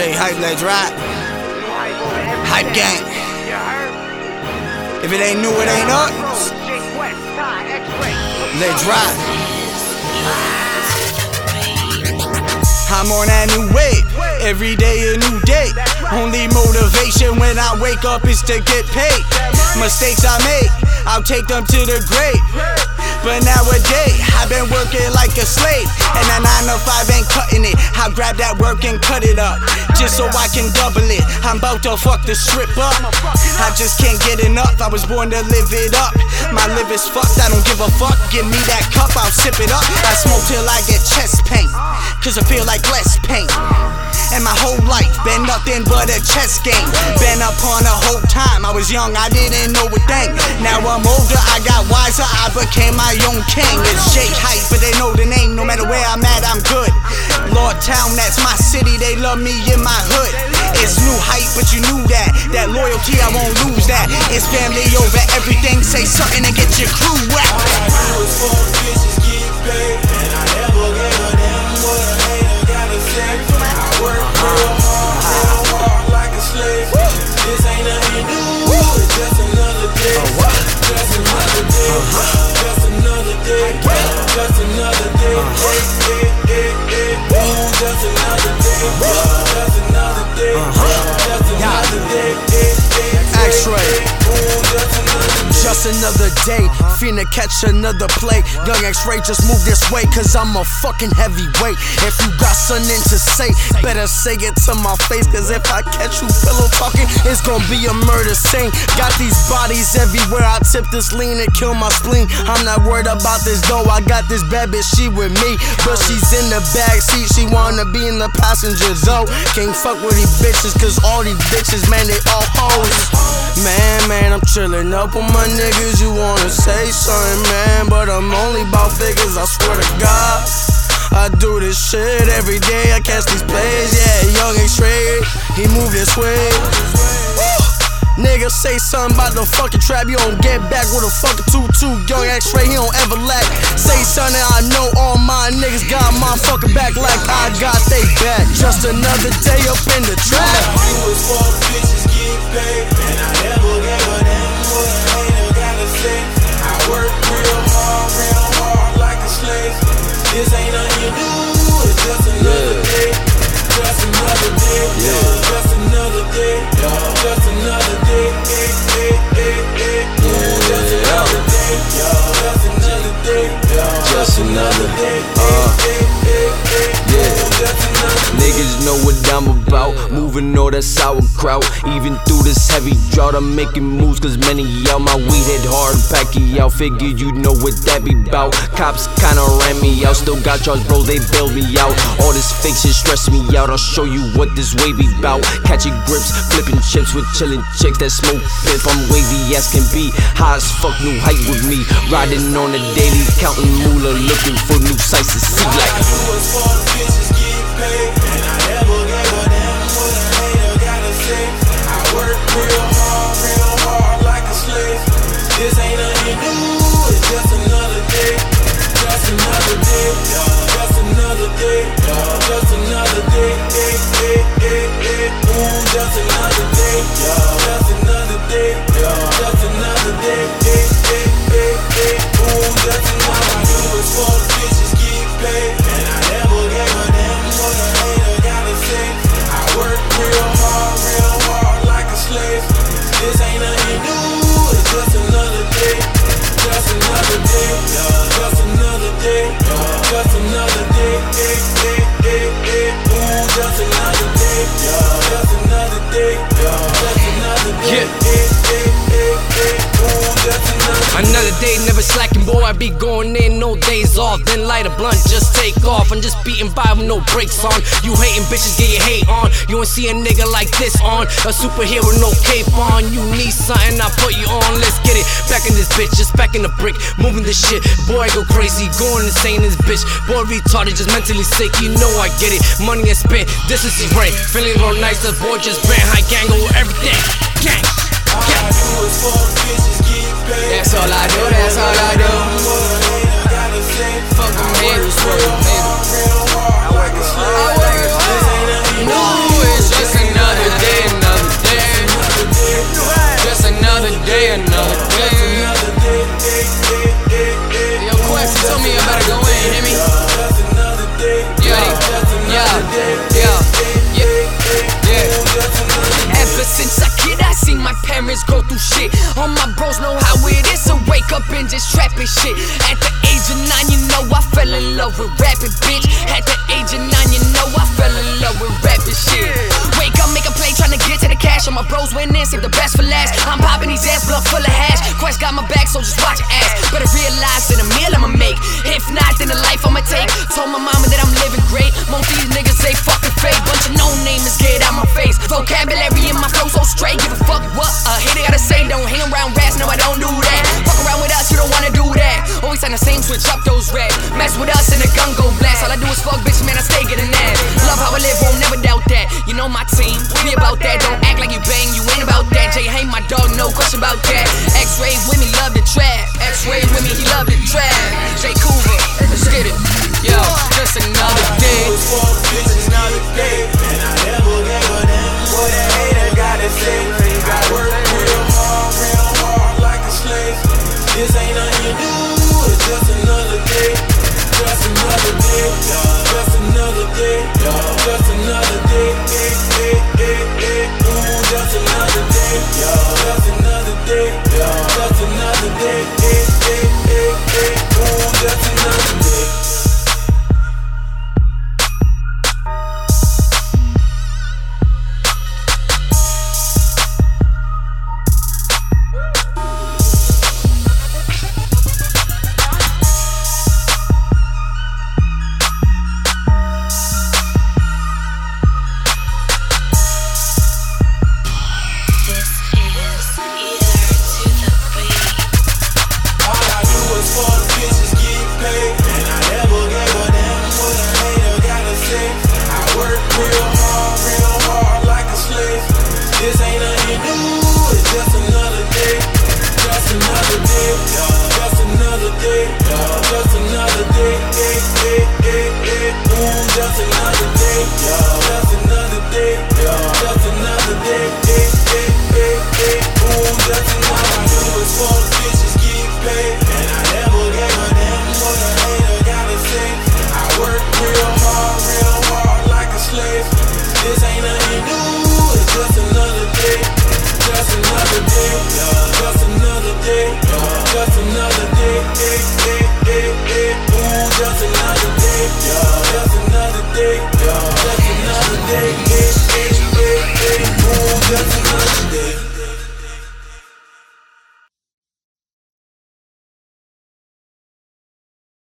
Hype, let's ride. Hype gang. If it ain't new, it ain't us. Let's ride. I'm on that new wave. Every day a new day. Only motivation when I wake up is to get paid. Mistakes I make, I'll take them to the grave. But nowadays, I've been working like a slave. And that 9 to 5 ain't cutting grab that work and cut it up. Just so I can double it. I'm about to fuck the strip up. I just can't get enough. I was born to live it up. My liver's fucked, I don't give a fuck. Give me that cup, I'll sip it up. I smoke till I get chest pain. Cause I feel like less pain. And my whole life been nothing but a chess game. Been up on the whole time. I was young, I didn't know a thing. Now I'm older, I got wiser, I became my own king. It's J Hype, but they know the name. No matter where I'm at, I'm good. Town, that's my city, they love me in my hood. It's new hype, but you knew that. That loyalty, I won't lose that. It's family over everything. Say something and get your crew wet. Just another day, finna catch another play. Young X Ray, just move this way, cause I'm a fucking heavyweight. If you got something to say, better say it to my face, cause if I catch you pillow talking, it's gonna be a murder scene. Got these bodies everywhere, I tip this lean and kill my spleen. I'm not worried about this though, I got this bad bitch, she with me. But she's in the back seat, she wanna be in the passenger though. Can't fuck with these bitches, cause all these bitches, man, they all hoes. Man, man, I'm chillin' up on my niggas. You wanna say something, man, but I'm only about figures, I swear to God. I do this shit every day, I catch these plays, yeah, young and straight, he move this way. Nigga say something about the fucking trap, you don't get back with a fucking 2-2. Young X-Ray, he don't ever lack. Say something, I know all my niggas got my fucking back like I got they back. Just another day up in the trap. I work real hard, real hard like a slave. This ain't nothing new, it's just another day. Just another day, just Moving all that sauerkraut. Even through this heavy drought, I'm making moves. Cause many y'all, my weed hit hard. Packy out. Figure you know what that be bout. Cops kinda ran me out. Still got charge, bro. They bailed me out. All this fake shit stress me out. I'll show you what this way be bout. Catching grips, flipping chips with chillin' chicks that smoke piff. I'm wavy as can be. High as fuck, new height with me. Riding on the daily, counting moolah. Looking for new sights to see. Like, do is for the bitches get paid. And I never be going in, no days off. Then light a blunt, just take off. I'm just beating by with no brakes on. You hating bitches, get your hate on. You won't see a nigga like this on. A superhero, no cape on. You need something, I put you on. Let's get it. Back in this bitch, just back in the brick. Moving this shit. Boy, I go crazy, going insane, this bitch. Boy, retarded, just mentally sick. You know I get it. Money and spent, this is his rent. Feeling real nice, the boy just brand high gang over everything. Gang. Parents go through shit. All my bros know how it is to wake up and just trapping shit. At the age of nine, you know I fell in love with rapping, bitch. At the age of nine, you know I fell in love with rapping shit. Wake up, make a play, tryna get to the cash. All my bros winning, save the best for last. I'm popping these ass, blood full of hash. Quest got my back, so just watch your ass. Better realize that same switch up those red. Mess with us and the gun go blast. All I do is fuck, bitch, man, I stay getting that. Love how I live, won't never doubt that. You know my team, we about that. Don't act like you bang, you ain't about that. Jay, hey, my dog, no question about that. X-ray with me, love the trap. X-ray with me, he love the trap. Jay Coover, let's get it. Yo, just another day. bitches another day. I never a what a hater gotta say. Work hard, hard like a slave. This ain't nothing new, just another day. Eh, eh, eh, eh. Ooh, just another day, just